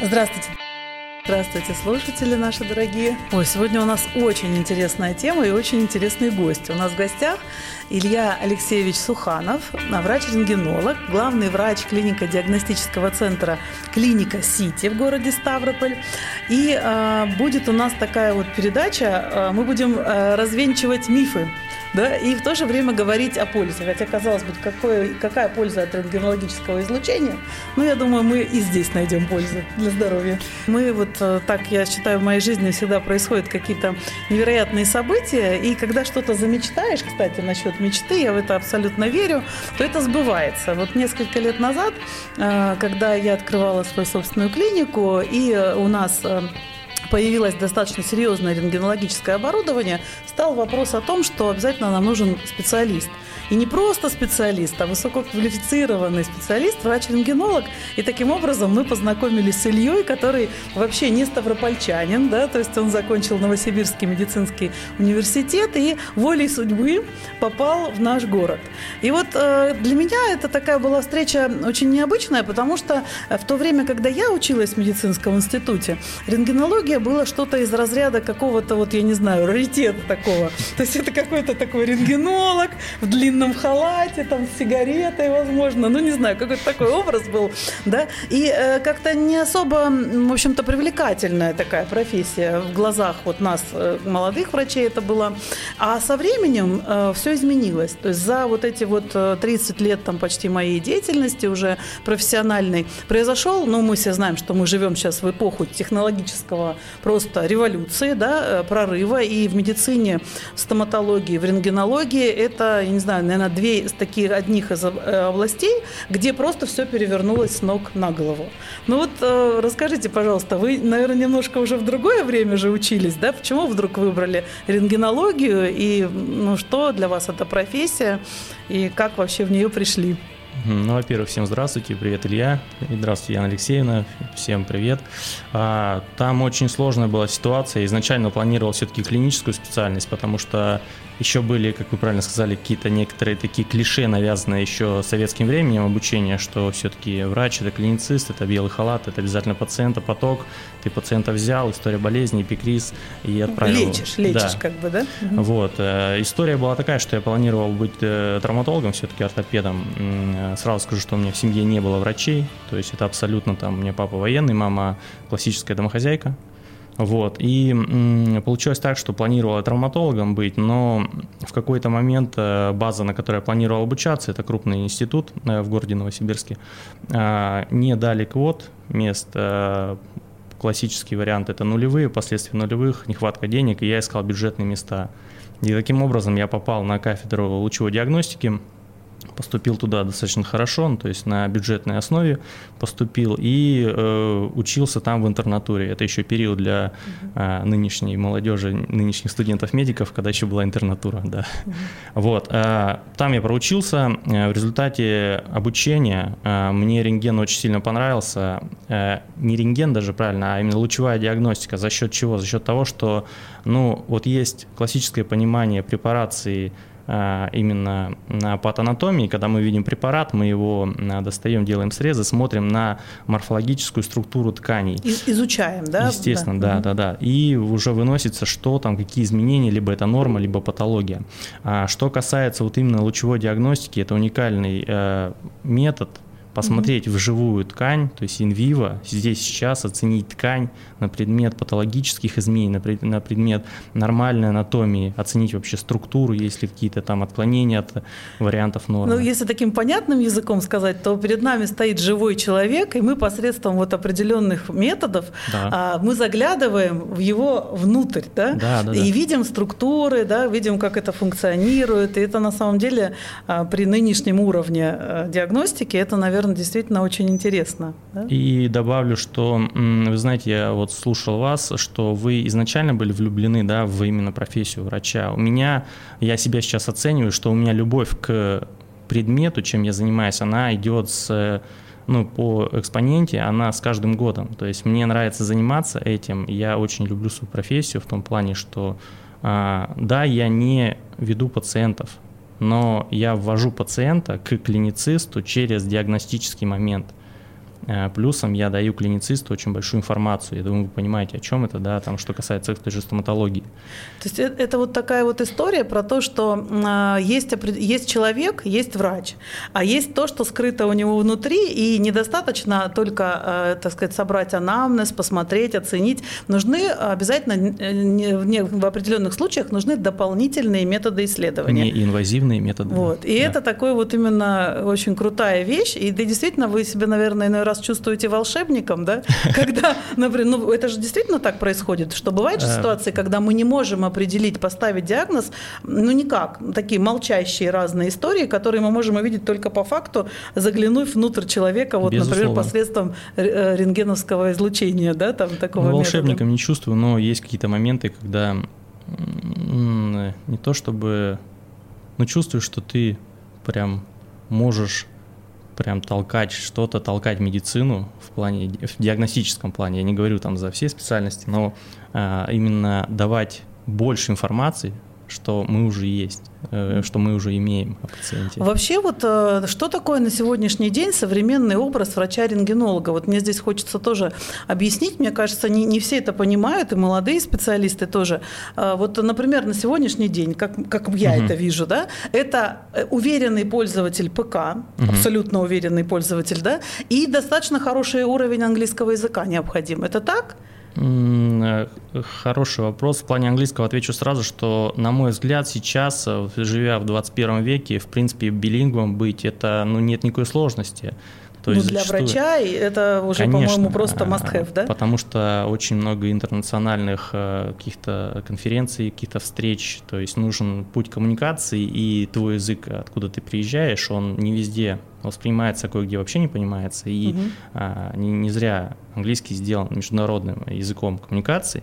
Здравствуйте. Здравствуйте, слушатели наши дорогие. Ой, сегодня у нас очень интересная тема и очень интересный гость. У нас в гостях Илья Алексеевич Суханов, врач-рентгенолог, главный врач клинико-диагностического центра «Клиника Сити» в городе Ставрополь. И э, будет у нас такая вот передача, э, мы будем э, развенчивать мифы да, и в то же время говорить о пользе. Хотя, казалось бы, какое, какая польза от рентгенологического излучения, но я думаю, мы и здесь найдем пользу для здоровья. Мы вот э, так, я считаю, в моей жизни всегда происходят какие-то невероятные события, и когда что-то замечтаешь, кстати, насчет мечты, я в это абсолютно верю, то это сбывается. Вот несколько лет назад, э, когда я открывала свою собственную клинику, и у нас э, появилось достаточно серьезное рентгенологическое оборудование, стал вопрос о том, что обязательно нам нужен специалист – и не просто специалист, а высококвалифицированный специалист, врач-рентгенолог. И таким образом мы познакомились с Ильей, который вообще не ставропольчанин, да, то есть он закончил Новосибирский медицинский университет и волей судьбы попал в наш город. И вот э, для меня это такая была встреча очень необычная, потому что в то время, когда я училась в медицинском институте, рентгенология была что-то из разряда какого-то, вот я не знаю, раритета такого. То есть это какой-то такой рентгенолог в длинном длинном халате, там, с сигаретой, возможно, ну, не знаю, какой-то такой образ был, да, и э, как-то не особо, в общем-то, привлекательная такая профессия в глазах вот нас, э, молодых врачей это было, а со временем э, все изменилось, то есть за вот эти вот 30 э, лет там почти моей деятельности уже профессиональной произошел, ну, мы все знаем, что мы живем сейчас в эпоху технологического просто революции, да, э, прорыва, и в медицине, в стоматологии, в рентгенологии это, я не знаю, наверное, две из таких одних из э, областей, где просто все перевернулось с ног на голову. Ну вот э, расскажите, пожалуйста, вы, наверное, немножко уже в другое время же учились, да? Почему вдруг выбрали рентгенологию и ну, что для вас эта профессия и как вообще в нее пришли? Ну, во-первых, всем здравствуйте, привет, Илья, и здравствуйте, Яна Алексеевна, всем привет. А, там очень сложная была ситуация, изначально планировал все-таки клиническую специальность, потому что еще были, как вы правильно сказали, какие-то некоторые такие клише, навязанные еще советским временем обучения, что все-таки врач – это клиницист, это белый халат, это обязательно пациента, поток, ты пациента взял, история болезни, эпикриз и отправил. Лечишь, лечишь да. как бы, да? Вот. Э, история была такая, что я планировал быть э, травматологом, все-таки ортопедом. Э, сразу скажу, что у меня в семье не было врачей, то есть это абсолютно там, у меня папа военный, мама классическая домохозяйка, вот. И получилось так, что планировал травматологом быть, но в какой-то момент э, база, на которой я планировал обучаться, это крупный институт э, в городе Новосибирске, э, не дали квот мест. Классический вариант это нулевые, последствия нулевых, нехватка денег, и я искал бюджетные места. И таким образом я попал на кафедру лучевой диагностики поступил туда достаточно хорошо, ну, то есть на бюджетной основе поступил и э, учился там в интернатуре. Это еще период для э, нынешней молодежи, нынешних студентов-медиков, когда еще была интернатура, да. Вот, э, там я проучился. Э, в результате обучения э, мне рентген очень сильно понравился. Э, не рентген даже правильно, а именно лучевая диагностика. За счет чего? За счет того, что, ну, вот есть классическое понимание препарации именно на патанатомии, когда мы видим препарат, мы его а, достаем, делаем срезы, смотрим на морфологическую структуру тканей. Изучаем, да? Естественно, да, да, да. да. И уже выносится, что там, какие изменения, либо это норма, либо патология. А что касается вот именно лучевой диагностики, это уникальный э, метод, посмотреть угу. вживую ткань, то есть инвиво, здесь сейчас оценить ткань на предмет патологических изменений, на, пред, на предмет нормальной анатомии, оценить вообще структуру, есть ли какие-то там отклонения от вариантов нормы. Ну, если таким понятным языком сказать, то перед нами стоит живой человек, и мы посредством вот определенных методов да. а, мы заглядываем в его внутрь, да, да, да, и да. видим структуры, да, видим, как это функционирует, и это на самом деле а, при нынешнем уровне а, диагностики, это, наверное, наверное, действительно очень интересно. Да? И добавлю, что, вы знаете, я вот слушал вас, что вы изначально были влюблены да, в именно профессию врача. У меня, я себя сейчас оцениваю, что у меня любовь к предмету, чем я занимаюсь, она идет с ну, по экспоненте, она с каждым годом. То есть мне нравится заниматься этим, я очень люблю свою профессию в том плане, что а, да, я не веду пациентов, но я ввожу пациента к клиницисту через диагностический момент. Э, плюсом я даю клиницисту очень большую информацию. Я думаю, вы понимаете, о чем это, да, там, что касается той же стоматологии. То есть это, это вот такая вот история про то, что э, есть, есть человек, есть врач, а есть то, что скрыто у него внутри, и недостаточно только, э, так сказать, собрать анамнез, посмотреть, оценить. Нужны обязательно не, не, в определенных случаях нужны дополнительные методы исследования. Неинвазивные методы. Вот. И да. это такой вот именно очень крутая вещь. И да, действительно, вы себе, наверное, иной раз чувствуете волшебником, да? Когда, например, ну это же действительно так происходит, что бывают же э. ситуации, когда мы не можем определить, поставить диагноз, ну никак, такие молчащие разные истории, которые мы можем увидеть только по факту, заглянув внутрь человека, вот, Безусловно. например, посредством э, рентгеновского излучения, да, там такого ну, Волшебником не чувствую, но есть какие-то моменты, когда не то чтобы, но чувствую, что ты прям можешь прям толкать что-то, толкать медицину в плане, в диагностическом плане, я не говорю там за все специальности, но а, именно давать больше информации, что мы уже есть. Э, что мы уже имеем о пациенте. Вообще вот э, что такое на сегодняшний день современный образ врача-рентгенолога? Вот мне здесь хочется тоже объяснить, мне кажется, не, не все это понимают, и молодые специалисты тоже. Э, вот, например, на сегодняшний день, как, как я угу. это вижу, да, это уверенный пользователь ПК, угу. абсолютно уверенный пользователь, да, и достаточно хороший уровень английского языка необходим. Это так? Э, хороший вопрос. В плане английского отвечу сразу, что, на мой взгляд, сейчас, э, живя в 21 веке, в принципе, билингвом быть, это ну, нет никакой сложности. То ну, есть для зачастую... врача это уже, по-моему, просто must-have, да? Потому что очень много интернациональных э, каких-то конференций, каких-то встреч, то есть нужен путь коммуникации, и твой язык, откуда ты приезжаешь, он не везде воспринимается кое-где вообще не понимается, и угу. а, не, не зря английский сделан международным языком коммуникации,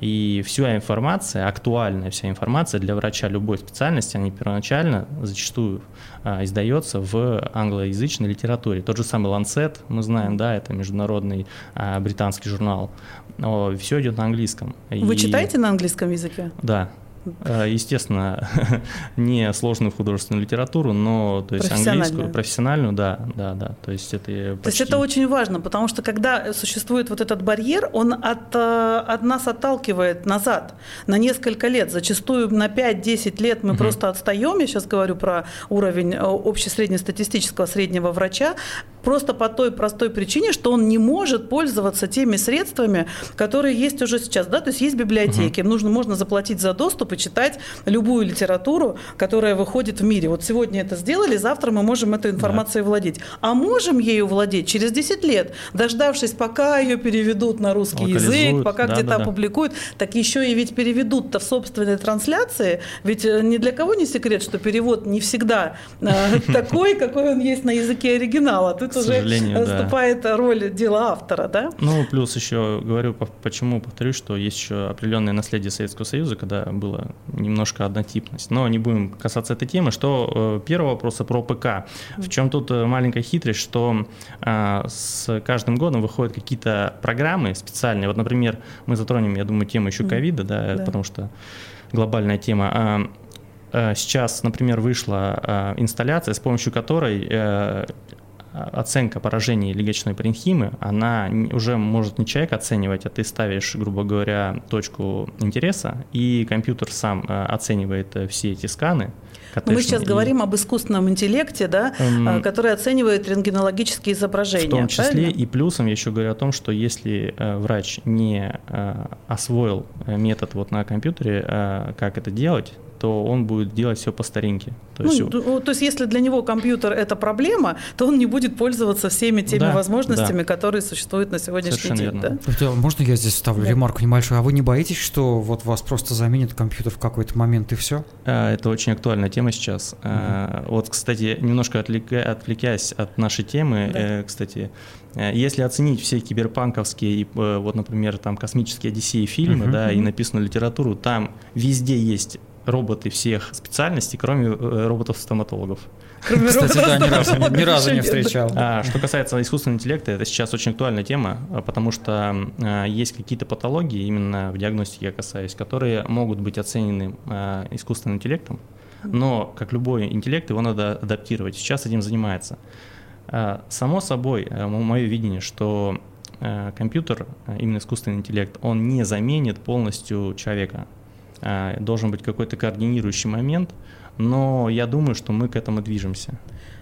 и вся информация, актуальная вся информация для врача любой специальности, она первоначально зачастую а, издается в англоязычной литературе. Тот же самый Lancet, мы знаем, да, это международный а, британский журнал. Но все идет на английском. Вы и... читаете на английском языке? Да, естественно, не сложную художественную литературу, но то есть английскую, профессиональную, да, да, да. То есть это почти... То есть это очень важно, потому что когда существует вот этот барьер, он от, э, от нас отталкивает назад на несколько лет. Зачастую на 5-10 лет мы угу. просто отстаем. Я сейчас говорю про уровень э, общесреднестатистического среднего врача, просто по той простой причине, что он не может пользоваться теми средствами, которые есть уже сейчас. Да? То есть есть библиотеки, угу. нужно, можно заплатить за доступ почитать любую литературу, которая выходит в мире. Вот сегодня это сделали, завтра мы можем этой информацией да. владеть. А можем ею владеть через 10 лет, дождавшись, пока ее переведут на русский язык, пока да, где-то да, опубликуют, так еще и ведь переведут-то в собственной трансляции. Ведь э, ни для кого не секрет, что перевод не всегда э, такой, какой он есть на языке оригинала. Тут уже наступает роль дела автора, да? Ну, плюс еще говорю, почему повторюсь, что есть еще определенное наследие Советского Союза, когда было немножко однотипность. Но не будем касаться этой темы. Что э, первого вопроса про ПК. В чем тут э, маленькая хитрость, что э, с каждым годом выходят какие-то программы специальные. Вот, например, мы затронем, я думаю, тему еще ковида, да, да, потому что глобальная тема. А, сейчас, например, вышла инсталляция, с помощью которой оценка поражений легочной паренхимы, она уже может не человек оценивать, а ты ставишь, грубо говоря, точку интереса, и компьютер сам э, оценивает э, все эти сканы. Мы сейчас и... говорим об искусственном интеллекте, да, эм, который оценивает рентгенологические изображения. В том числе правильно? и плюсом я еще говорю о том, что если э, врач не э, освоил метод вот на компьютере, э, как это делать, то он будет делать все по старинке. То, ну, есть, то есть если для него компьютер это проблема, то он не будет пользоваться всеми теми да, возможностями, да. которые существуют на сегодняшний Совершенно день. Да? Можно я здесь вставлю да. ремарку небольшую? А вы не боитесь, что вот вас просто заменит компьютер в какой-то момент и все? А, это очень актуальная тема сейчас. Угу. Вот, кстати, немножко отвлекаясь от нашей темы, да. Э, кстати, э, если оценить все киберпанковские, э, вот, например, там космические Одиссеи фильмы, uh да, и написанную литературу, там везде есть роботы всех специальностей, кроме э, роботов-стоматологов. Кроме Кстати, да, ни разу, ни, разу не встречал. А, что касается искусственного интеллекта, это сейчас очень актуальная тема, а, потому что а, есть какие-то патологии, именно в диагностике я касаюсь, которые могут быть оценены а, искусственным интеллектом, но, как любой интеллект, его надо адаптировать. Сейчас этим занимается. А, само собой, мое видение, что компьютер, именно искусственный интеллект, он не заменит полностью человека. Должен быть какой-то координирующий момент, но я думаю, что мы к этому движемся.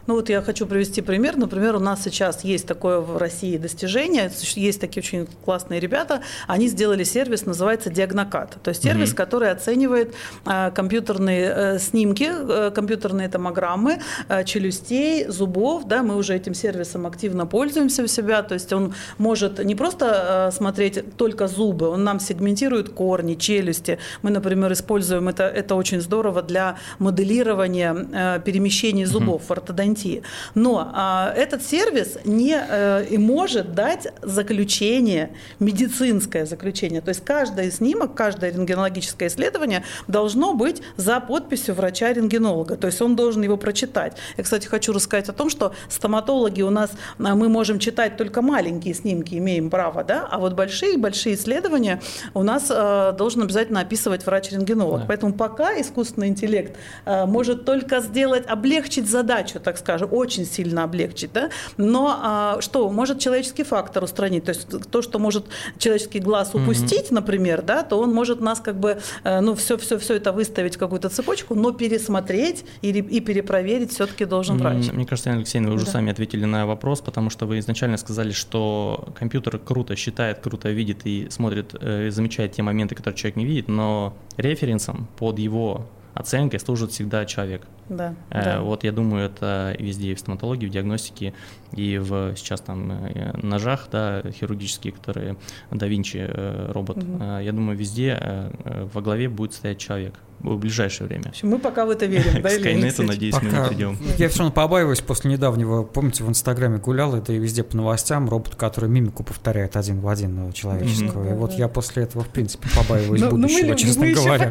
Ну вот я хочу привести пример. Например, у нас сейчас есть такое в России достижение, есть такие очень классные ребята, они сделали сервис, называется Диагнокат. То есть сервис, mm-hmm. который оценивает э, компьютерные э, снимки, э, компьютерные томограммы э, челюстей, зубов. Да, мы уже этим сервисом активно пользуемся у себя. То есть он может не просто э, смотреть только зубы, он нам сегментирует корни, челюсти. Мы, например, используем это, это очень здорово для моделирования э, перемещений зубов mm-hmm. в ортодонтии гарантии. Но а, этот сервис не а, и может дать заключение, медицинское заключение. То есть каждый снимок, каждое рентгенологическое исследование должно быть за подписью врача-рентгенолога. То есть он должен его прочитать. Я, кстати, хочу рассказать о том, что стоматологи у нас, а, мы можем читать только маленькие снимки, имеем право, да, а вот большие-большие исследования у нас а, должен обязательно описывать врач-рентгенолог. Да. Поэтому пока искусственный интеллект а, может только сделать, облегчить задачу, так скажем, очень сильно облегчить, да? но а, что, может человеческий фактор устранить, то есть то, что может человеческий глаз упустить, mm-hmm. например, да, то он может нас как бы, э, ну, все-все-все это выставить в какую-то цепочку, но пересмотреть или, и перепроверить все-таки должен врач. Мне кажется, Алексей, вы уже да. сами ответили на вопрос, потому что вы изначально сказали, что компьютер круто считает, круто видит и смотрит, э, замечает те моменты, которые человек не видит, но референсом под его оценкой служит всегда человек. Да, э, да. Вот я думаю, это везде и в стоматологии, в диагностике, и в сейчас там э, ножах, да, хирургические, которые да Винчи э, робот. Угу. Я думаю, везде э, во главе будет стоять человек в ближайшее время. Мы пока в это верим, да, К Скайнету, надеюсь, мы не придем. Я все равно побаиваюсь после недавнего, помните, в Инстаграме гулял, это и везде по новостям, робот, который мимику повторяет один в один человеческого. И вот я после этого, в принципе, побаиваюсь ну, ну, будущего, честно говоря.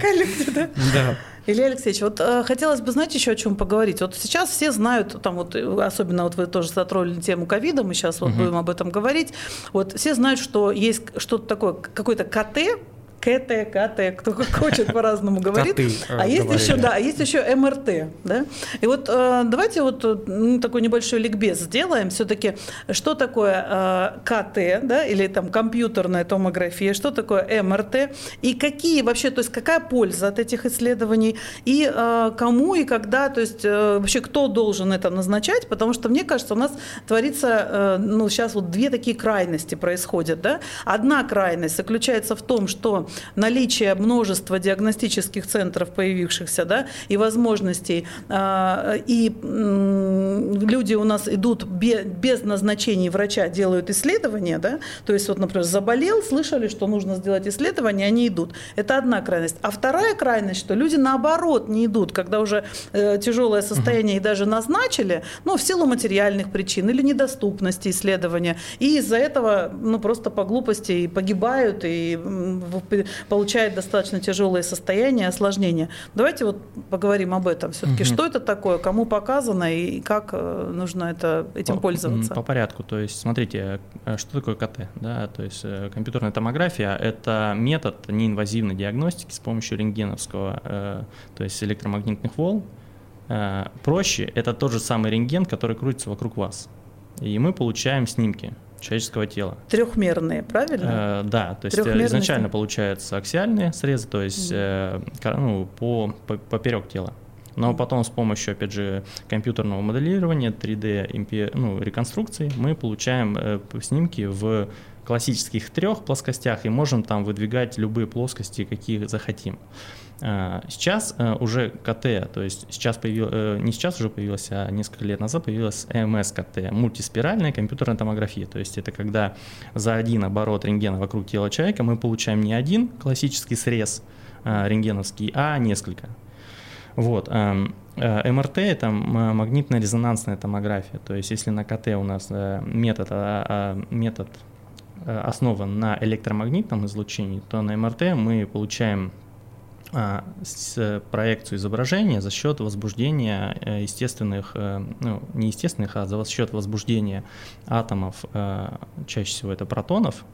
Да. Илья Алексеевич, вот э, хотелось бы, знаете, еще о чем поговорить. Вот сейчас все знают, там вот, особенно вот вы тоже затронули тему ковида, мы сейчас вот угу. будем об этом говорить. Вот все знают, что есть что-то такое, какой-то КТ, КТ, КТ, кто как хочет по-разному говорит. Коты, э, а есть еще, да, есть еще МРТ, да. И вот э, давайте вот ну, такой небольшой ликбез сделаем. Все-таки, что такое э, КТ, да, или там компьютерная томография, что такое МРТ, и какие вообще, то есть какая польза от этих исследований, и кому и когда, то есть вообще кто должен это назначать, потому что мне кажется, у нас творится, ну сейчас вот две такие крайности происходят, да. Одна крайность заключается в том, что наличие множества диагностических центров появившихся, да, и возможностей, а, и люди у нас идут без назначений врача, делают исследования, да, то есть вот, например, заболел, слышали, что нужно сделать исследование, они идут. Это одна крайность. А вторая крайность, что люди наоборот не идут, когда уже э, тяжелое состояние и даже назначили, ну, в силу материальных причин или недоступности исследования, и из-за этого, ну, просто по глупости погибают и получает достаточно тяжелое состояние, осложнения. Давайте вот поговорим об этом все-таки. Угу. Что это такое, кому показано и как э, нужно это, этим по, пользоваться? По порядку. То есть, смотрите, э, что такое КТ? Да? То есть э, компьютерная томография – это метод неинвазивной диагностики с помощью рентгеновского, то есть электромагнитных волн. Проще – это тот же самый рентген, который крутится вокруг вас. И мы получаем снимки человеческого тела. Трехмерные, правильно? Э, да, то есть э, изначально получаются аксиальные срезы, то есть э, ну, по, по, поперек тела. Но потом с помощью, опять же, компьютерного моделирования, 3D ну, реконструкции мы получаем э, снимки в классических трех плоскостях и можем там выдвигать любые плоскости, какие захотим. А, сейчас э, уже КТ, то есть сейчас появилось, э, не сейчас уже появилась, а несколько лет назад появилась МС-КТ, мультиспиральная компьютерная томография. То есть это когда за один оборот рентгена вокруг тела человека мы получаем не один классический срез а, рентгеновский, а несколько. Вот. Эм, э, МРТ – это магнитно-резонансная томография. То есть если на КТ у нас метод, а, метод основан на электромагнитном излучении, то на МРТ мы получаем а, с проекцию изображения за счет возбуждения э, естественных, э, ну, не естественных, а за счет возбуждения атомов, э, чаще всего это протонов,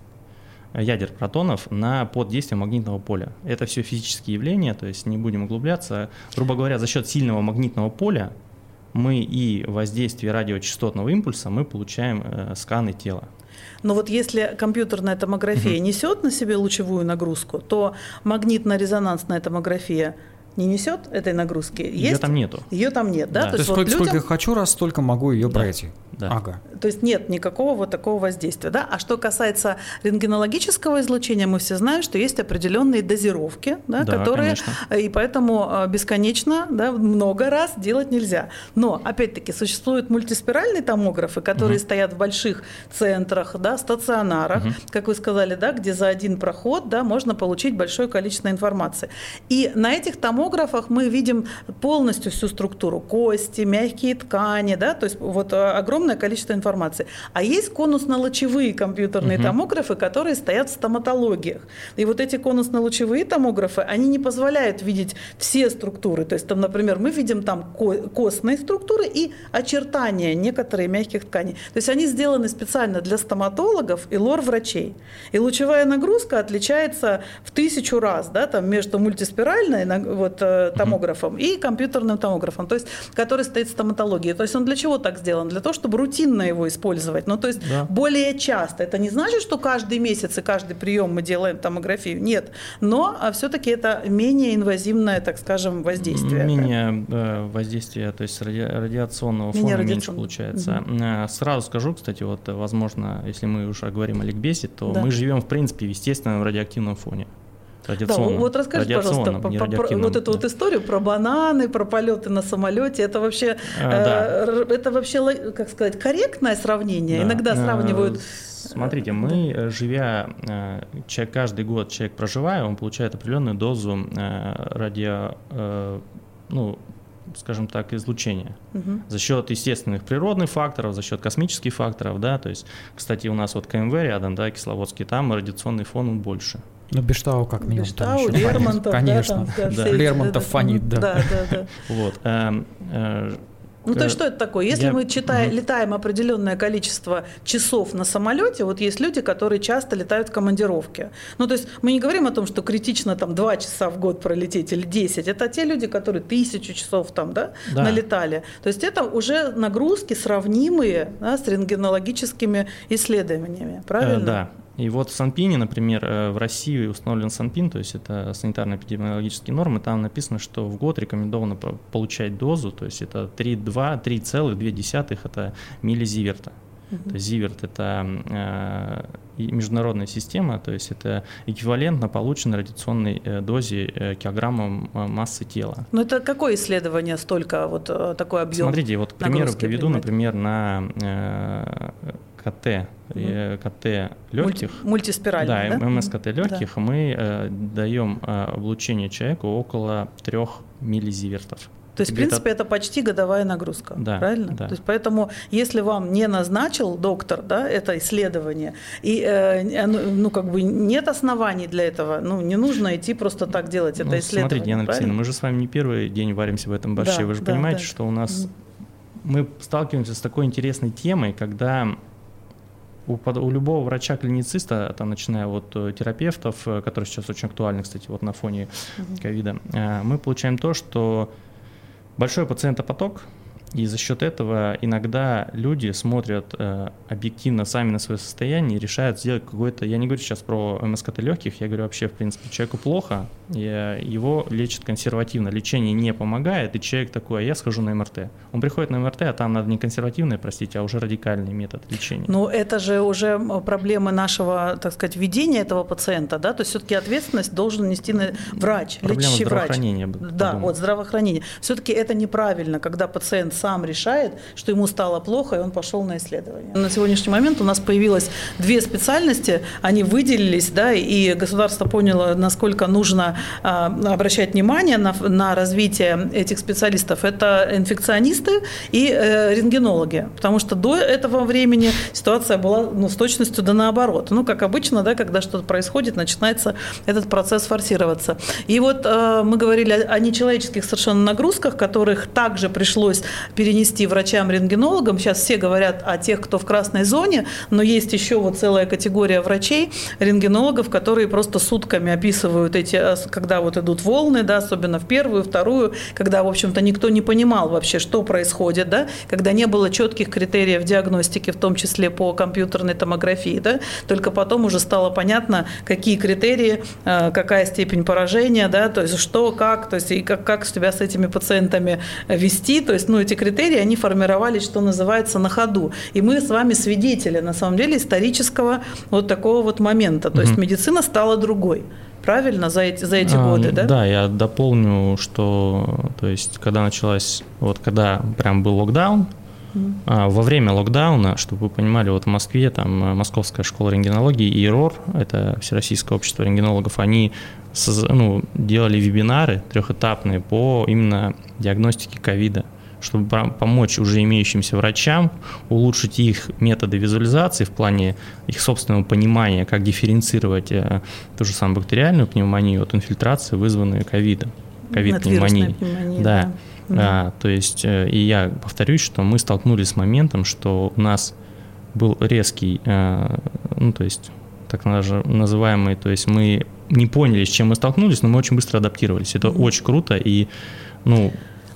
ядер протонов на под действием магнитного поля. Это все физические явления, то есть не будем углубляться. Грубо говоря, за счет сильного магнитного поля мы и воздействие радиочастотного импульса мы получаем э, сканы тела. Но вот если компьютерная томография угу. несет на себе лучевую нагрузку, то магнитно-резонансная томография не несет этой нагрузки. Есть? Ее там нету. Ее там нет, да? да. То, То есть, вот сколько, людям... хочу раз, столько могу ее да. пройти. Да. Ага. То есть нет никакого вот такого воздействия. Да? А что касается рентгенологического излучения, мы все знаем, что есть определенные дозировки, да, да, которые, конечно. и поэтому а, бесконечно, да, много раз делать нельзя. Но, опять-таки, существуют мультиспиральные томографы, которые угу. стоят в больших центрах, да, стационарах, угу. как вы сказали, да, где за один проход да, можно получить большое количество информации. И на этих томографах мы видим полностью всю структуру, кости, мягкие ткани, да, то есть вот а, огромное количество информации. А есть конусно-лучевые компьютерные угу. томографы, которые стоят в стоматологиях. И вот эти конусно-лучевые томографы, они не позволяют видеть все структуры. То есть, там, например, мы видим там костные структуры и очертания некоторых мягких тканей. То есть они сделаны специально для стоматологов и лор-врачей. И лучевая нагрузка отличается в тысячу раз да, там, между мультиспиральной вот, э, томографом и компьютерным томографом, то есть, который стоит в стоматологии. То есть он для чего так сделан? Для того, чтобы рутинно его использовать. Ну, то есть да. более часто. Это не значит, что каждый месяц и каждый прием мы делаем томографию. Нет. Но а все-таки это менее инвазивное, так скажем, воздействие. Менее э, воздействие, то есть ради, радиационного фона менее меньше получается. Угу. Сразу скажу, кстати, вот, возможно, если мы уже говорим о ликбезе, то да. мы живем, в принципе, в естественном радиоактивном фоне. Да, вот расскажи, пожалуйста, по, по, вот эту да. вот историю про бананы, про полеты на самолете. Это вообще, а, э, да. это вообще, как сказать, корректное сравнение. Да. Иногда сравнивают. Э, смотрите, мы, э, живя, э, человек, каждый год человек проживая, он получает определенную дозу радио, ну, скажем так, излучения. Угу. За счет естественных природных факторов, за счет космических факторов, да, то есть, кстати, у нас вот КМВ рядом, да, Кисловодский, там радиационный фон он больше. Ну, Бештау как минимум. Бештау, Лермонтов. Конечно. Да, там, да. Лермонтов фонит, да. Да, да, да. Вот. Эм, э, ну, то есть что это такое? Если я... мы читаем, летаем определенное количество часов на самолете, вот есть люди, которые часто летают в командировке. Ну, то есть мы не говорим о том, что критично там 2 часа в год пролететь или 10. Это те люди, которые тысячу часов там, да, да. налетали. То есть это уже нагрузки сравнимые да, с рентгенологическими исследованиями, правильно? Э, да. И вот в Санпине, например, э, в России установлен Санпин, то есть это санитарно-эпидемиологические нормы, там написано, что в год рекомендовано получать дозу, то есть это 3,2, 3,2 это миллизиверта. Uh-huh. Зиверт – это э, международная система, то есть это эквивалентно полученной радиационной э, дозе э, килограммом э, массы тела. Ну это какое исследование столько, вот такой объем Смотрите, вот к примеру приведу, принимать? например, на КТ, угу. КТ легких. Мульти, мультиспиральный, да? Да, МСКТ легких, да. мы э, даем э, облучение человеку около 3 миллизивертов. То есть, в принципе, это почти годовая нагрузка, да, правильно? Да. То есть, поэтому, если вам не назначил доктор, да, это исследование, и э, ну, как бы нет оснований для этого, ну, не нужно идти просто так делать это ну, исследование. Смотрите, Яна Алексеевна, мы же с вами не первый день варимся в этом борще. Да, Вы же да, понимаете, да. что у нас мы сталкиваемся с такой интересной темой, когда у, у любого врача-клинициста, там, начиная от э, терапевтов, э, которые сейчас очень актуальны, кстати, вот на фоне ковида, э, мы получаем то, что большой пациентопоток – и за счет этого иногда люди смотрят э, объективно сами на свое состояние и решают сделать какой-то, я не говорю сейчас про МСКТ легких, я говорю вообще, в принципе, человеку плохо, и, э, его лечат консервативно, лечение не помогает, и человек такой, а я схожу на МРТ. Он приходит на МРТ, а там надо не консервативное, простите, а уже радикальный метод лечения. Ну, это же уже проблемы нашего, так сказать, ведения этого пациента, да, то есть все-таки ответственность должен нести врач, Проблема лечащий врач. Да, вот здравоохранение. Все-таки это неправильно, когда пациент сам решает, что ему стало плохо, и он пошел на исследование. На сегодняшний момент у нас появилось две специальности, они выделились, да, и государство поняло, насколько нужно а, обращать внимание на, на развитие этих специалистов. Это инфекционисты и э, рентгенологи, потому что до этого времени ситуация была ну, с точностью да наоборот. Ну, как обычно, да, когда что-то происходит, начинается этот процесс форсироваться. И вот э, мы говорили о, о нечеловеческих совершенно нагрузках, которых также пришлось перенести врачам-рентгенологам. Сейчас все говорят о тех, кто в красной зоне, но есть еще вот целая категория врачей, рентгенологов, которые просто сутками описывают эти, э, когда вот идут волны, да, особенно в первую, вторую, когда, в общем-то, никто не понимал вообще, что происходит, да, когда не было четких критериев диагностики, в том числе по компьютерной томографии, да, только потом уже стало понятно, какие критерии, э, какая степень поражения, да, то есть что, как, то есть и как, как себя с этими пациентами вести, то есть, ну, эти критерии, они формировались, что называется, на ходу. И мы с вами свидетели, на самом деле, исторического вот такого вот момента. То есть угу. медицина стала другой правильно, за эти, за эти а, годы, да? Да, я дополню, что, то есть, когда началась, вот когда прям был локдаун, а, во время локдауна, чтобы вы понимали, вот в Москве там э, Московская школа рентгенологии и ИРОР, это Всероссийское общество рентгенологов, они ну, делали вебинары трехэтапные по именно диагностике ковида чтобы помочь уже имеющимся врачам улучшить их методы визуализации в плане их собственного понимания, как дифференцировать э, ту же самую бактериальную пневмонию от инфильтрации, вызванную ковидом, ковид-пневмонией. Да. да. А, то есть, э, и я повторюсь, что мы столкнулись с моментом, что у нас был резкий, э, ну, то есть, так называемый, то есть мы не поняли, с чем мы столкнулись, но мы очень быстро адаптировались. Это очень круто, и, ну,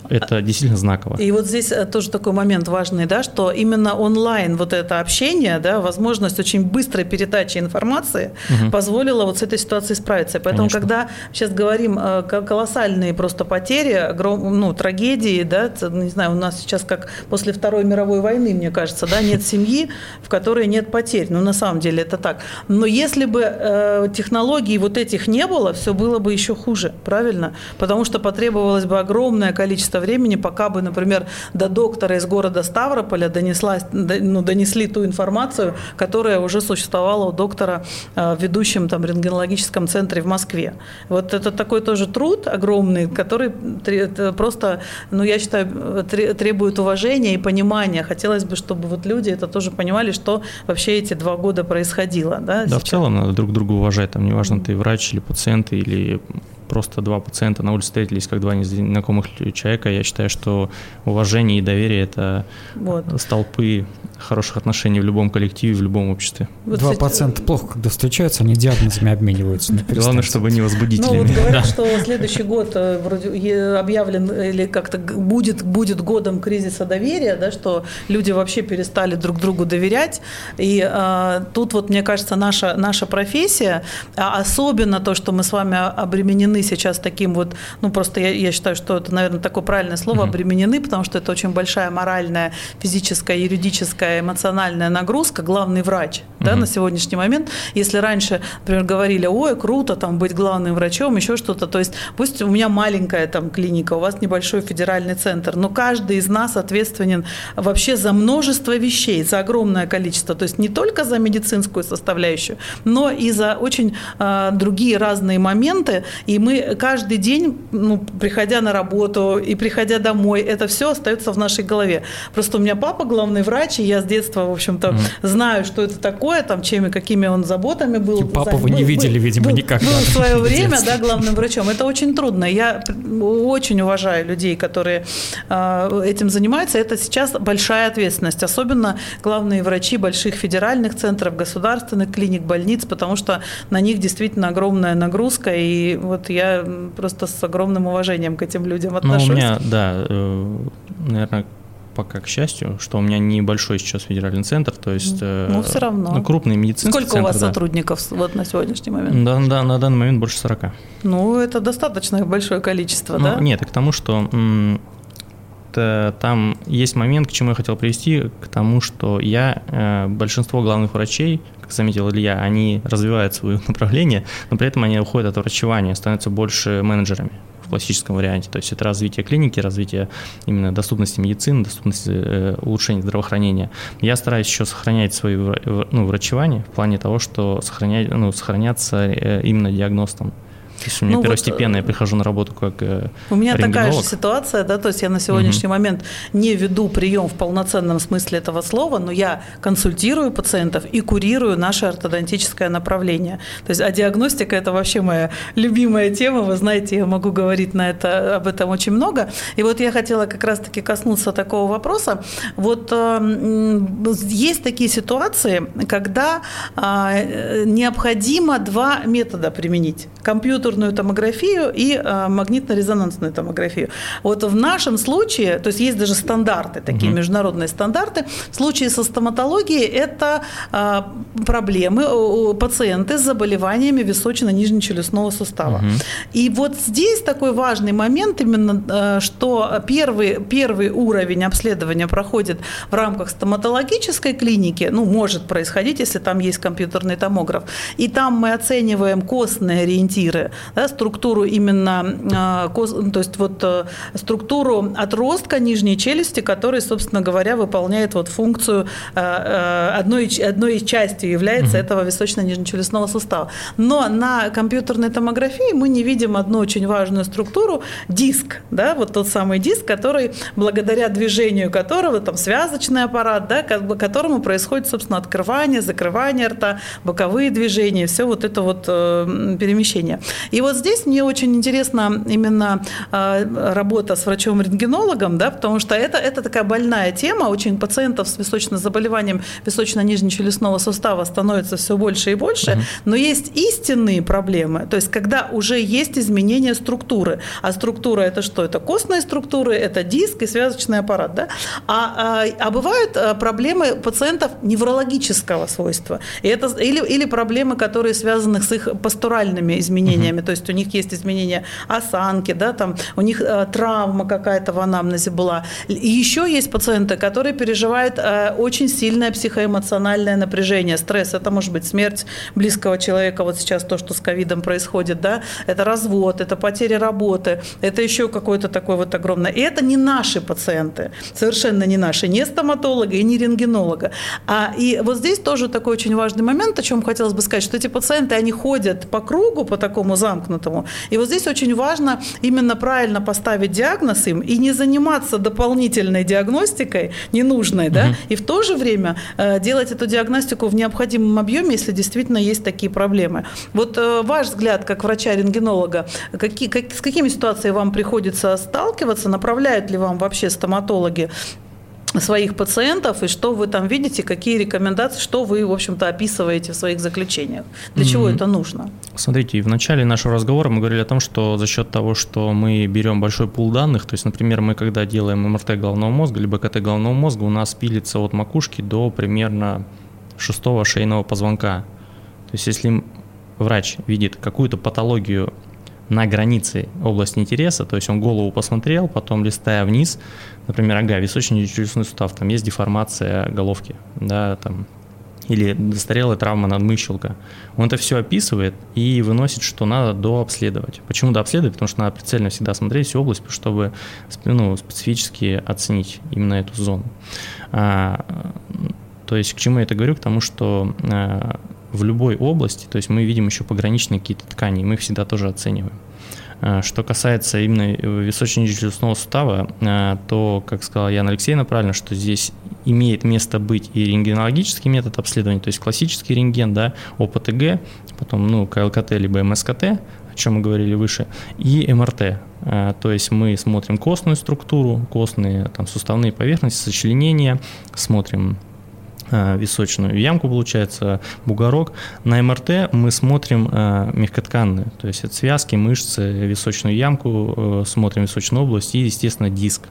это действительно знаково. И вот здесь э, тоже такой момент важный, да, что именно онлайн вот это общение, да, возможность очень быстрой передачи информации угу. позволила вот с этой ситуацией справиться. Поэтому, Конечно. когда сейчас говорим э, колоссальные просто потери, ну, трагедии, да, не знаю, у нас сейчас как после Второй мировой войны, мне кажется, да, нет семьи, в которой нет потерь. Ну, на самом деле это так. Но если бы э, технологий вот этих не было, все было бы еще хуже, правильно? Потому что потребовалось бы огромное количество количество времени, пока бы, например, до доктора из города Ставрополя донесла, ну, донесли ту информацию, которая уже существовала у доктора э, в ведущем там, рентгенологическом центре в Москве. Вот это такой тоже труд огромный, который просто, ну, я считаю, требует уважения и понимания. Хотелось бы, чтобы вот люди это тоже понимали, что вообще эти два года происходило. Да, да в целом надо друг друга уважать, там неважно, ты врач или пациент, или просто два пациента на улице встретились как два незнакомых человека. Я считаю, что уважение и доверие – это вот. столпы хороших отношений в любом коллективе, в любом обществе. Вот Два пациента плохо, когда встречаются, они диагнозами обмениваются. Главное, чтобы не возбудителями. Ну, вот говорят, да. что следующий год э, вроде объявлен или как-то будет, будет годом кризиса доверия, да, что люди вообще перестали друг другу доверять. И а, тут вот, мне кажется, наша, наша профессия, а особенно то, что мы с вами обременены сейчас таким вот, ну просто я, я считаю, что это, наверное, такое правильное слово, mm-hmm. обременены, потому что это очень большая моральная, физическая, юридическая такая эмоциональная нагрузка, главный врач угу. да, на сегодняшний момент. Если раньше, например, говорили, ой, круто там быть главным врачом, еще что-то, то есть пусть у меня маленькая там клиника, у вас небольшой федеральный центр, но каждый из нас ответственен вообще за множество вещей, за огромное количество, то есть не только за медицинскую составляющую, но и за очень э, другие разные моменты, и мы каждый день, ну, приходя на работу и приходя домой, это все остается в нашей голове. Просто у меня папа главный врач, и я с детства, в общем-то, mm. знаю, что это такое, там, чем и какими он заботами был. И папу вы не видели, был, видимо, был, никогда. Был в свое время, да, главным врачом. Это очень трудно. Я очень уважаю людей, которые э, этим занимаются. Это сейчас большая ответственность, особенно главные врачи больших федеральных центров, государственных клиник, больниц, потому что на них действительно огромная нагрузка, и вот я просто с огромным уважением к этим людям отношусь. Ну, у меня, да, э, наверное, пока, к счастью, что у меня небольшой сейчас федеральный центр, то есть ну, все равно. Ну, крупный медицинский Сколько центр, у вас да. сотрудников вот на сегодняшний момент? Да, да, на данный момент больше 40. Ну, это достаточно большое количество, ну, да? Нет, и к тому, что там есть момент, к чему я хотел привести, к тому, что я, э, большинство главных врачей, как заметил Илья, они развивают свое направление, но при этом они уходят от врачевания, становятся больше менеджерами классическом варианте. То есть это развитие клиники, развитие именно доступности медицины, доступности э, улучшения здравоохранения. Я стараюсь еще сохранять свое ну, врачевание в плане того, что сохранять, ну, сохраняться э, именно диагностом. Есть у меня ну, первостепенно, вот, я прихожу на работу как э, У меня такая же ситуация, да, то есть я на сегодняшний угу. момент не веду прием в полноценном смысле этого слова, но я консультирую пациентов и курирую наше ортодонтическое направление. То есть, а диагностика – это вообще моя любимая тема, вы знаете, я могу говорить на это, об этом очень много. И вот я хотела как раз-таки коснуться такого вопроса. Вот э, есть такие ситуации, когда э, необходимо два метода применить – компьютерную томографию и э, магнитно-резонансную томографию. Вот в нашем случае, то есть есть даже стандарты, такие угу. международные стандарты, в случае со стоматологией это э, проблемы, пациенты с заболеваниями височно-нижнечелюстного сустава. Угу. И вот здесь такой важный момент именно, э, что первый, первый уровень обследования проходит в рамках стоматологической клиники, ну, может происходить, если там есть компьютерный томограф, и там мы оцениваем костные ориентиры, да, структуру именно, э, то есть вот э, структуру отростка нижней челюсти, который, собственно говоря, выполняет вот функцию одной, одной частью является угу. этого височно-нижнечелюстного сустава. Но на компьютерной томографии мы не видим одну очень важную структуру – диск, да, вот тот самый диск, который, благодаря движению которого, там, связочный аппарат, да, которому происходит, собственно, открывание, закрывание рта, боковые движения, все вот это вот э, перемещение. И вот здесь мне очень интересна именно э, работа с врачом-рентгенологом, да, потому что это, это такая больная тема, очень пациентов с височным заболеванием височно-нижнечелюстного сустава становится все больше и больше, угу. но есть истинные проблемы, то есть когда уже есть изменение структуры, а структура это что? Это костные структуры, это диск и связочный аппарат, да? А, а, а бывают э, проблемы пациентов неврологического свойства, и это, или, или проблемы, которые связаны с их постуральными изменениями, угу. то есть у них есть изменения осанки, да, там у них э, травма какая-то в анамнезе была. И еще есть пациенты, которые переживают э, очень сильное психоэмоциональное напряжение, стресс, это может быть смерть близкого человека, вот сейчас то, что с ковидом происходит, да, это развод, это потеря работы, это еще какое-то такое вот огромное. И это не наши пациенты, совершенно не наши, не стоматолога и не рентгенолога. А, и вот здесь тоже такой очень важный момент, о чем хотелось бы сказать, что эти пациенты, они ходят по кругу, по такому замкнутому. И вот здесь очень важно именно правильно поставить диагноз им и не заниматься дополнительной диагностикой, ненужной, угу. да, и в то же время э, делать эту диагностику в необходимом объеме, если действительно есть такие проблемы. Вот э, ваш взгляд, как врача-рентгенолога, какие, как, с какими ситуациями вам приходится сталкиваться? Направляют ли вам вообще стоматологи своих пациентов и что вы там видите, какие рекомендации, что вы, в общем-то, описываете в своих заключениях. Для mm-hmm. чего это нужно? Смотрите, в начале нашего разговора мы говорили о том, что за счет того, что мы берем большой пул данных, то есть, например, мы когда делаем МРТ головного мозга, либо КТ головного мозга, у нас пилится от макушки до примерно шестого шейного позвонка. То есть, если врач видит какую-то патологию на границе области интереса, то есть он голову посмотрел, потом листая вниз, например, ага, височно-челюстной сустав, там есть деформация головки, да, там, или застарелая травма надмыщелка. Он это все описывает и выносит, что надо дообследовать. Почему дообследовать? Потому что надо прицельно всегда смотреть всю область, чтобы ну, специфически оценить именно эту зону. А, то есть к чему я это говорю? К тому, что а, в любой области, то есть мы видим еще пограничные какие-то ткани, мы их всегда тоже оцениваем. А, что касается именно височно-челюстного сустава, а, то, как сказала Яна Алексеевна правильно, что здесь имеет место быть и рентгенологический метод обследования, то есть классический рентген, да, ОПТГ, потом ну, КЛКТ либо МСКТ, о чем мы говорили выше, и МРТ. А, то есть мы смотрим костную структуру, костные там, суставные поверхности, сочленения, смотрим Э, височную ямку, получается, бугорок. На МРТ мы смотрим э, мягкотканные, то есть это связки, мышцы, височную ямку, э, смотрим височную область и, естественно, диск.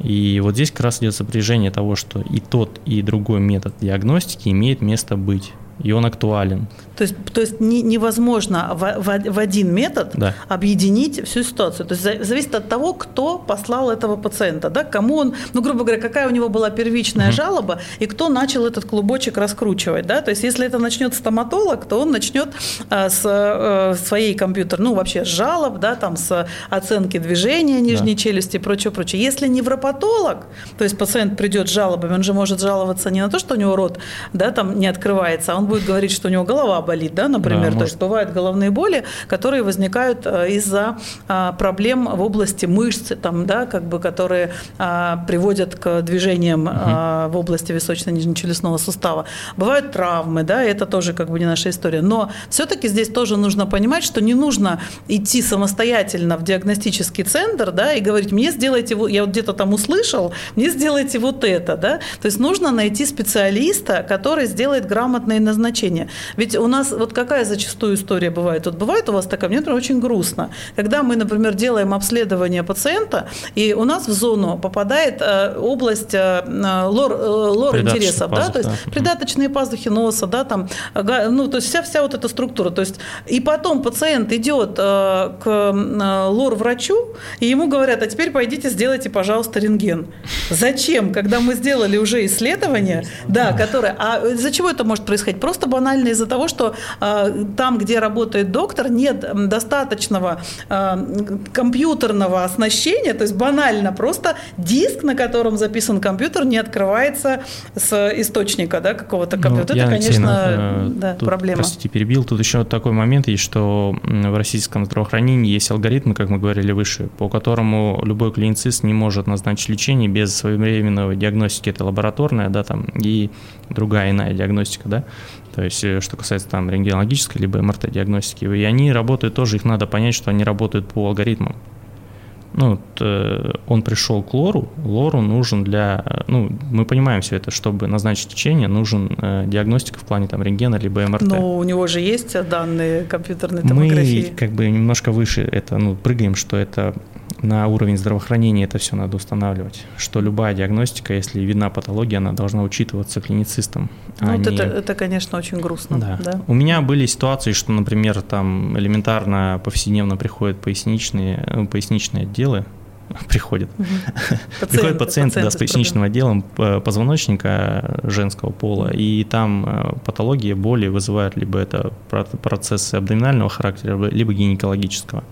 И вот здесь как раз идет сопряжение того, что и тот, и другой метод диагностики имеет место быть и он актуален. То есть, то есть не, невозможно в, в, в один метод да. объединить всю ситуацию. То есть зависит от того, кто послал этого пациента, да, кому он, ну, грубо говоря, какая у него была первичная угу. жалоба, и кто начал этот клубочек раскручивать. Да? То есть если это начнет стоматолог, то он начнет а, с а, своей компьютер, ну, вообще с жалоб, да, там, с оценки движения нижней да. челюсти и прочее, прочее. Если невропатолог, то есть пациент придет с жалобами, он же может жаловаться не на то, что у него рот да, там не открывается, а он будет говорить, что у него голова болит, да, например. Да, То есть бывают головные боли, которые возникают э, из-за а, проблем в области мышц, там, да, как бы, которые а, приводят к движениям угу. в области височно-нижнечелюстного сустава. Бывают травмы, да, это тоже как бы не наша история. Но все-таки здесь тоже нужно понимать, что не нужно идти самостоятельно в диагностический центр, да, и говорить, мне сделайте, я вот где-то там услышал, мне сделайте вот это, да. То есть нужно найти специалиста, который сделает грамотные назначения. Ведь у нас вот какая зачастую история бывает? Вот бывает у вас такая, мне, например, очень грустно. Когда мы, например, делаем обследование пациента, и у нас в зону попадает э, область э, лор, э, лор интересов, пазух, да, то есть да. придаточные пазухи носа, да, там, ну, то есть вся, вся вот эта структура. То есть и потом пациент идет к лор-врачу, и ему говорят, а теперь пойдите сделайте, пожалуйста, рентген. Зачем? Когда мы сделали уже исследование, да, которое... А из-за чего это может происходить? Просто банально из-за того, что там, где работает доктор, нет достаточного компьютерного оснащения, то есть банально просто диск, на котором записан компьютер, не открывается с источника да, какого-то ну, компьютера. Ну, это, конечно, э, да, тут, проблема. Простите, перебил. Тут еще такой момент есть, что в российском здравоохранении есть алгоритм, как мы говорили выше, по которому любой клиницист не может назначить лечение без своевременного диагностики. Это лабораторная, да, там, и другая иная диагностика, да. То есть, э, что касается там рентгенологической либо МРТ-диагностики, и они работают тоже, их надо понять, что они работают по алгоритмам ну, вот, э, он пришел к лору, лору нужен для, ну, мы понимаем все это, чтобы назначить лечение, нужен э, диагностика в плане там рентгена либо МРТ. Но у него же есть данные компьютерной томографии. Мы как бы немножко выше это, ну, прыгаем, что это на уровень здравоохранения это все надо устанавливать, что любая диагностика, если видна патология, она должна учитываться клиницистом. Ну, а вот не... это, это, конечно, очень грустно. Да. да. У меня были ситуации, что, например, там элементарно повседневно приходят поясничные, ну, поясничные отделы, приходят. Угу. Приходят пациенты, да, с поясничным отделом позвоночника женского пола, и там э, патологии, боли вызывают либо это процессы абдоминального характера, либо гинекологического.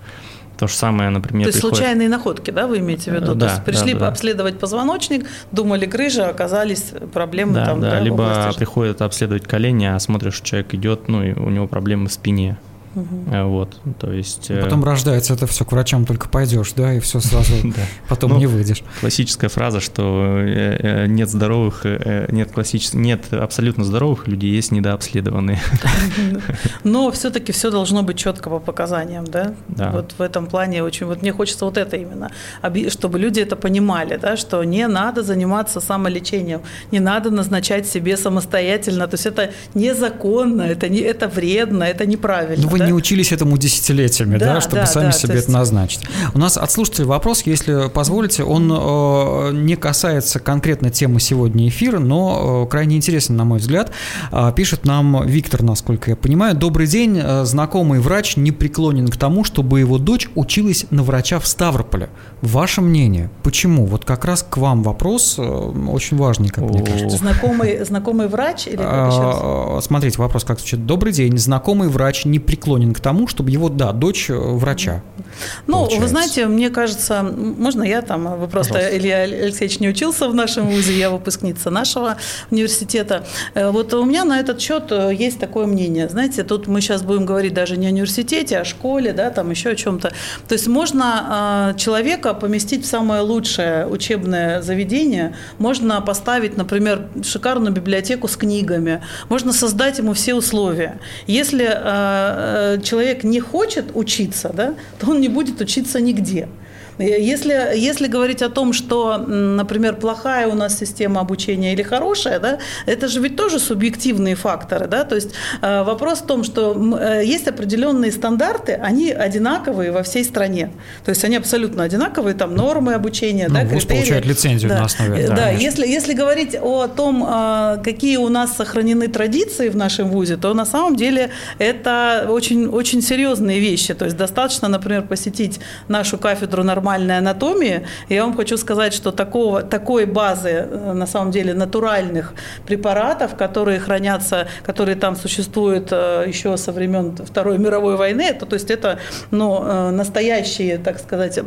То же самое, например, То есть приходит... случайные находки, да, вы имеете в виду? Да, То есть пришли да, да. обследовать позвоночник, думали грыжа, оказались проблемы да, там. Да, да либо области... приходят обследовать колени, а смотришь, человек идет, ну и у него проблемы в спине. Угу. Вот, то есть... Э, потом рождается это все, к врачам только пойдешь, да, и все сразу, потом ну, не выйдешь. Классическая фраза, что э, нет здоровых, нет классических, нет абсолютно здоровых людей, есть недообследованные. Но все-таки все должно быть четко по показаниям, да? Да. Вот в этом плане очень, вот мне хочется вот это именно, чтобы люди это понимали, да, что не надо заниматься самолечением, не надо назначать себе самостоятельно, то есть это незаконно, это, не, это вредно, это неправильно. Ну, вы не учились этому десятилетиями, да, да чтобы да, сами да, себе есть... это назначить. У нас от слушателей вопрос, если позволите, он э, не касается конкретно темы сегодня эфира, но э, крайне интересен, на мой взгляд. Э, пишет нам Виктор, насколько я понимаю. Добрый день, э, знакомый врач не преклонен к тому, чтобы его дочь училась на врача в Ставрополе. Ваше мнение, почему? Вот как раз к вам вопрос э, очень важный, как мне кажется. Знакомый, знакомый врач или как еще раз? А, смотрите, вопрос как звучит. Добрый день, знакомый врач не преклонен склонен к тому, чтобы его, да, дочь э, врача. Ну, получается. вы знаете, мне кажется, можно я там, вы просто, Пожалуйста. Илья Алексеевич не учился в нашем вузе, я выпускница нашего университета. Э, вот у меня на этот счет э, есть такое мнение. Знаете, тут мы сейчас будем говорить даже не о университете, а о школе, да, там еще о чем-то. То есть можно человека поместить в самое лучшее учебное заведение, можно поставить, например, шикарную библиотеку с книгами, можно создать ему все условия. Если Э, человек не хочет учиться, да, то он не будет учиться нигде. Если, если говорить о том, что, например, плохая у нас система обучения или хорошая, да, это же ведь тоже субъективные факторы. Да? То есть э, вопрос в том, что э, есть определенные стандарты, они одинаковые во всей стране. То есть они абсолютно одинаковые, там нормы обучения, ну, да, вуз критерии. получает лицензию да. на основе. Да, да если, если говорить о том, э, какие у нас сохранены традиции в нашем вузе, то на самом деле это очень, очень серьезные вещи. То есть достаточно, например, посетить нашу кафедру нормальности нормальной анатомии. Я вам хочу сказать, что такого, такой базы, на самом деле, натуральных препаратов, которые хранятся, которые там существуют еще со времен Второй мировой войны, это, то есть это ну, настоящие, так сказать,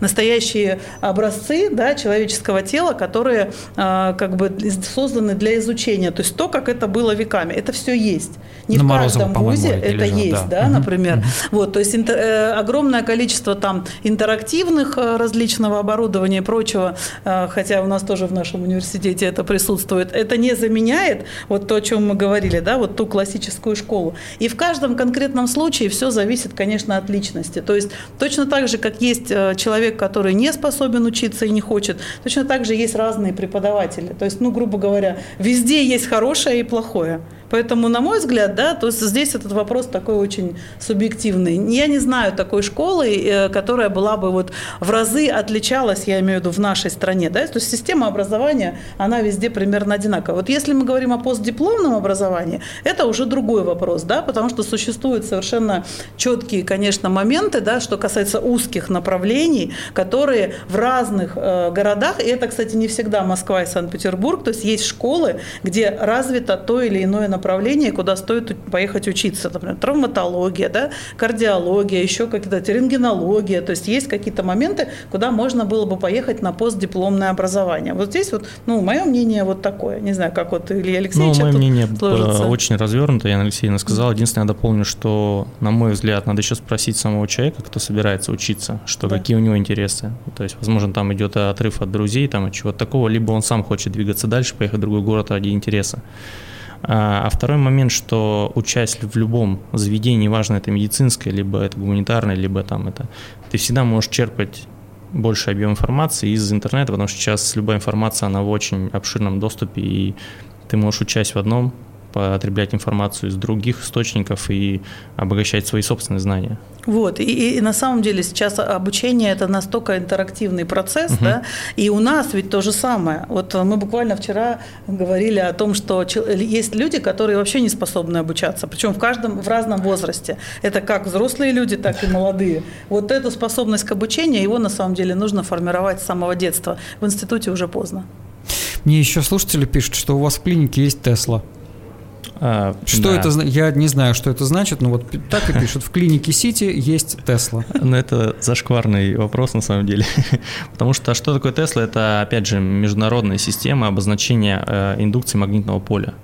настоящие образцы да, человеческого тела, которые как бы созданы для изучения. То есть то, как это было веками. Это все есть. Не На в каждом вузе это лежал, есть, да, да например. Вот, то есть э, огромное количество там интерактивных э, различного оборудования и прочего, э, хотя у нас тоже в нашем университете это присутствует, это не заменяет вот то, о чем мы говорили, да, вот ту классическую школу. И в каждом конкретном случае все зависит, конечно, от личности. То есть точно так же, как есть человек, который не способен учиться и не хочет, точно так же есть разные преподаватели. То есть, ну, грубо говоря, везде есть хорошее и плохое. Поэтому, на мой взгляд, да, то есть здесь этот вопрос такой очень субъективный. Я не знаю такой школы, э, которая была бы вот в разы отличалась, я имею в виду, в нашей стране. Да? То есть система образования, она везде примерно одинаковая. Вот если мы говорим о постдипломном образовании, это уже другой вопрос, да, потому что существуют совершенно четкие, конечно, моменты, да, что касается узких направлений, которые в разных э, городах, и это, кстати, не всегда Москва и Санкт-Петербург, то есть есть школы, где развито то или иное направление куда стоит поехать учиться. Например, травматология, да, кардиология, еще какие-то рентгенология. То есть есть какие-то моменты, куда можно было бы поехать на постдипломное образование. Вот здесь вот, ну, мое мнение вот такое. Не знаю, как вот Илья Алексеевич Ну, мое мнение сложится. очень развернуто, Яна Алексеевна сказала. Единственное, я дополню, что, на мой взгляд, надо еще спросить самого человека, кто собирается учиться, что да. какие у него интересы. То есть, возможно, там идет отрыв от друзей, там, от чего-то такого, либо он сам хочет двигаться дальше, поехать в другой город ради интереса. А, а второй момент, что участь в любом заведении, важно это медицинское, либо это гуманитарное, либо там это, ты всегда можешь черпать больше объем информации из интернета, потому что сейчас любая информация, она в очень обширном доступе, и ты можешь участь в одном, потреблять информацию из других источников и обогащать свои собственные знания. Вот, и, и на самом деле сейчас обучение это настолько интерактивный процесс, угу. да, и у нас ведь то же самое. Вот мы буквально вчера говорили о том, что есть люди, которые вообще не способны обучаться, причем в каждом, в разном возрасте. Это как взрослые люди, так и молодые. Вот эту способность к обучению, его на самом деле нужно формировать с самого детства. В институте уже поздно. Мне еще слушатели пишут, что у вас в клинике есть Тесла. А, что да. это? Я не знаю, что это значит, но вот так и пишут. В клинике Сити есть Тесла. Ну, это зашкварный вопрос на самом деле. Потому что что такое Тесла? Это, опять же, международная система обозначения э, индукции магнитного поля.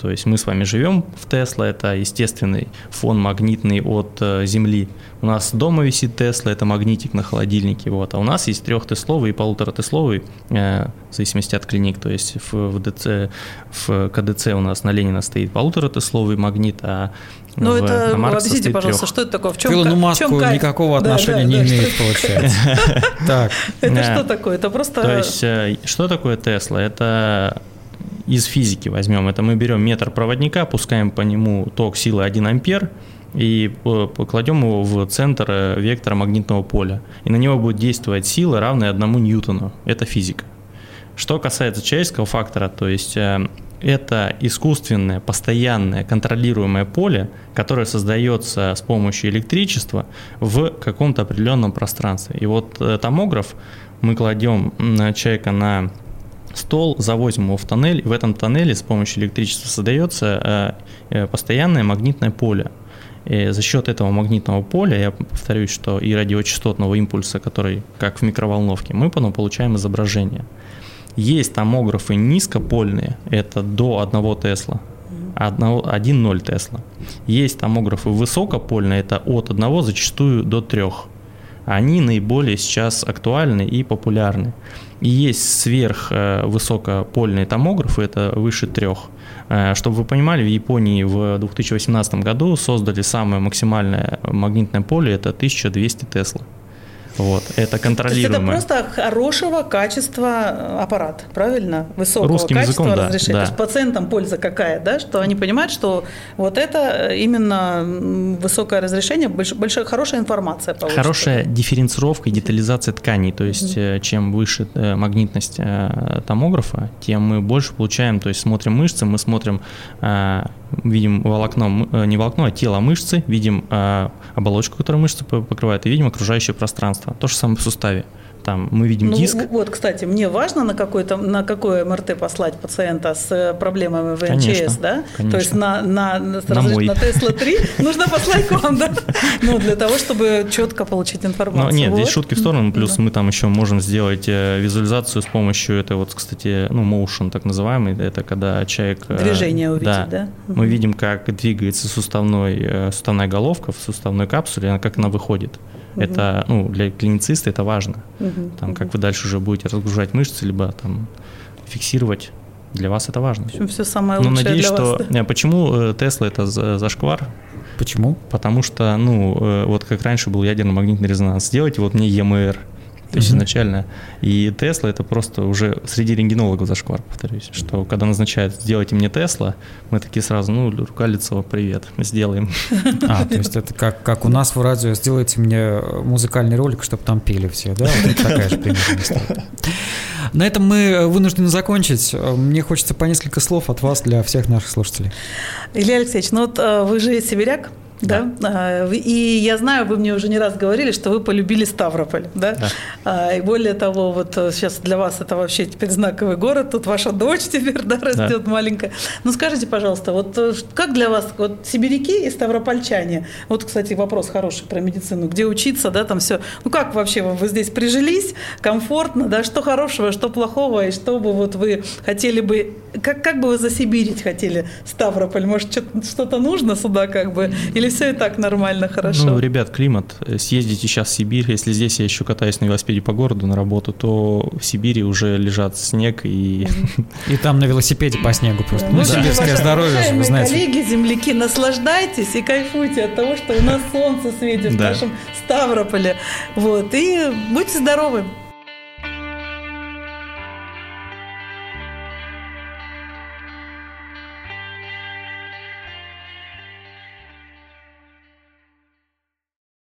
То есть мы с вами живем в Тесла, это естественный фон магнитный от э, Земли. У нас дома висит Тесла, это магнитик на холодильнике. Вот. А у нас есть трехтесловый и полуторатесловый, э, в зависимости от клиник. То есть в, в, ДЦ, в КДЦ у нас на Ленина стоит полуторатесловый магнит, а ну, это, объясните, пожалуйста, что это такое? В чем, Илону Маску чем никакого отношения да, да, не да, имеет, что... получается. Так. Это что такое? Это просто... То есть, э, что такое Тесла? Это из физики возьмем, это мы берем метр проводника, пускаем по нему ток силы 1 ампер, и покладем его в центр э, вектора магнитного поля. И на него будет действовать сила, равная одному ньютону. Это физика. Что касается человеческого фактора, то есть э, это искусственное, постоянное, контролируемое поле, которое создается с помощью электричества в каком-то определенном пространстве. И вот э, томограф мы кладем человека на стол, завозим его в тоннель, и в этом тоннеле с помощью электричества создается э, э, постоянное магнитное поле. И за счет этого магнитного поля, я повторюсь, что и радиочастотного импульса, который как в микроволновке, мы потом получаем изображение. Есть томографы низкопольные, это до 1 Тесла, 1,0 Тесла. Есть томографы высокопольные, это от 1 зачастую до 3. Они наиболее сейчас актуальны и популярны. И есть сверхвысокопольные томографы, это выше трех. Э, чтобы вы понимали, в Японии в 2018 году создали самое максимальное магнитное поле, это 1200 Тесла. Вот, это контролируемое. То есть это просто хорошего качества аппарат, правильно? Высокого Русским качества языком, разрешения. Да. То есть пациентам польза какая, да, что они понимают, что вот это именно высокое разрешение, больш, большая, хорошая информация получится. Хорошая дифференцировка и детализация тканей, то есть mm-hmm. чем выше э, магнитность э, томографа, тем мы больше получаем, то есть смотрим мышцы, мы смотрим видим волокно, не волокно, а тело мышцы, видим оболочку, которую мышцы покрывает, и видим окружающее пространство. Катастрофа. То же самое в суставе там мы видим ну, диск. Вот, кстати, мне важно на, какой-то, на какое МРТ послать пациента с э, проблемами в НЧС, конечно, да? Конечно. То есть на, на, на, на, мой. на Тесла 3 нужно послать к вам, да? Ну, для того, чтобы четко получить информацию. Ну, нет, здесь шутки в сторону, плюс мы там еще можем сделать э, визуализацию с помощью этой вот, кстати, ну, motion так называемый, это когда человек... Э, Движение увидеть, да? Мы видим, как двигается суставной, суставная головка в суставной капсуле, как она выходит. Угу. Это, ну, для клинициста это важно. Угу. Там, как вы дальше уже будете разгружать мышцы, либо там фиксировать. Для вас это важно. В общем, все самое лучшее Но надеюсь, для что... Вас, да? Почему Тесла это зашквар? Почему? Потому что, ну, э, вот как раньше был ядерно-магнитный резонанс, сделайте вот мне ЕМР, то есть изначально. И Тесла это просто уже среди рентгенологов зашквар, повторюсь, что когда назначают «сделайте мне Тесла», мы такие сразу, ну, рука, лицо, привет, сделаем. А, то есть это как, как у нас в радио «сделайте мне музыкальный ролик, чтобы там пели все», да? Вот такая же примерно история. На этом мы вынуждены закончить. Мне хочется по несколько слов от вас для всех наших слушателей. Илья Алексеевич, ну вот э, вы же сибиряк, да. да. И я знаю, вы мне уже не раз говорили, что вы полюбили Ставрополь, да? да. А, и более того, вот э, сейчас для вас это вообще теперь знаковый город, тут ваша дочь теперь, да, растет да. маленькая. Ну скажите, пожалуйста, вот э, как для вас вот сибиряки и ставропольчане? Вот, кстати, вопрос хороший про медицину, где учиться, да, там все. Ну как вообще вы здесь прижились, комфортно, да, что хорошего, что плохого, и что бы вот вы хотели бы, как, как бы вы засибирить хотели Ставрополь? Может, что-то нужно сюда как бы, или все и так нормально, хорошо? Ну, ребят, климат. Съездите сейчас в Сибирь. Если здесь я еще катаюсь на велосипеде по городу на работу, то в Сибири уже лежат снег и... И там на велосипеде по снегу просто. Ну, сибирское здоровье, вы знаете. коллеги, земляки, наслаждайтесь и кайфуйте от того, что у нас солнце светит в нашем Ставрополе. Вот. И будьте здоровы.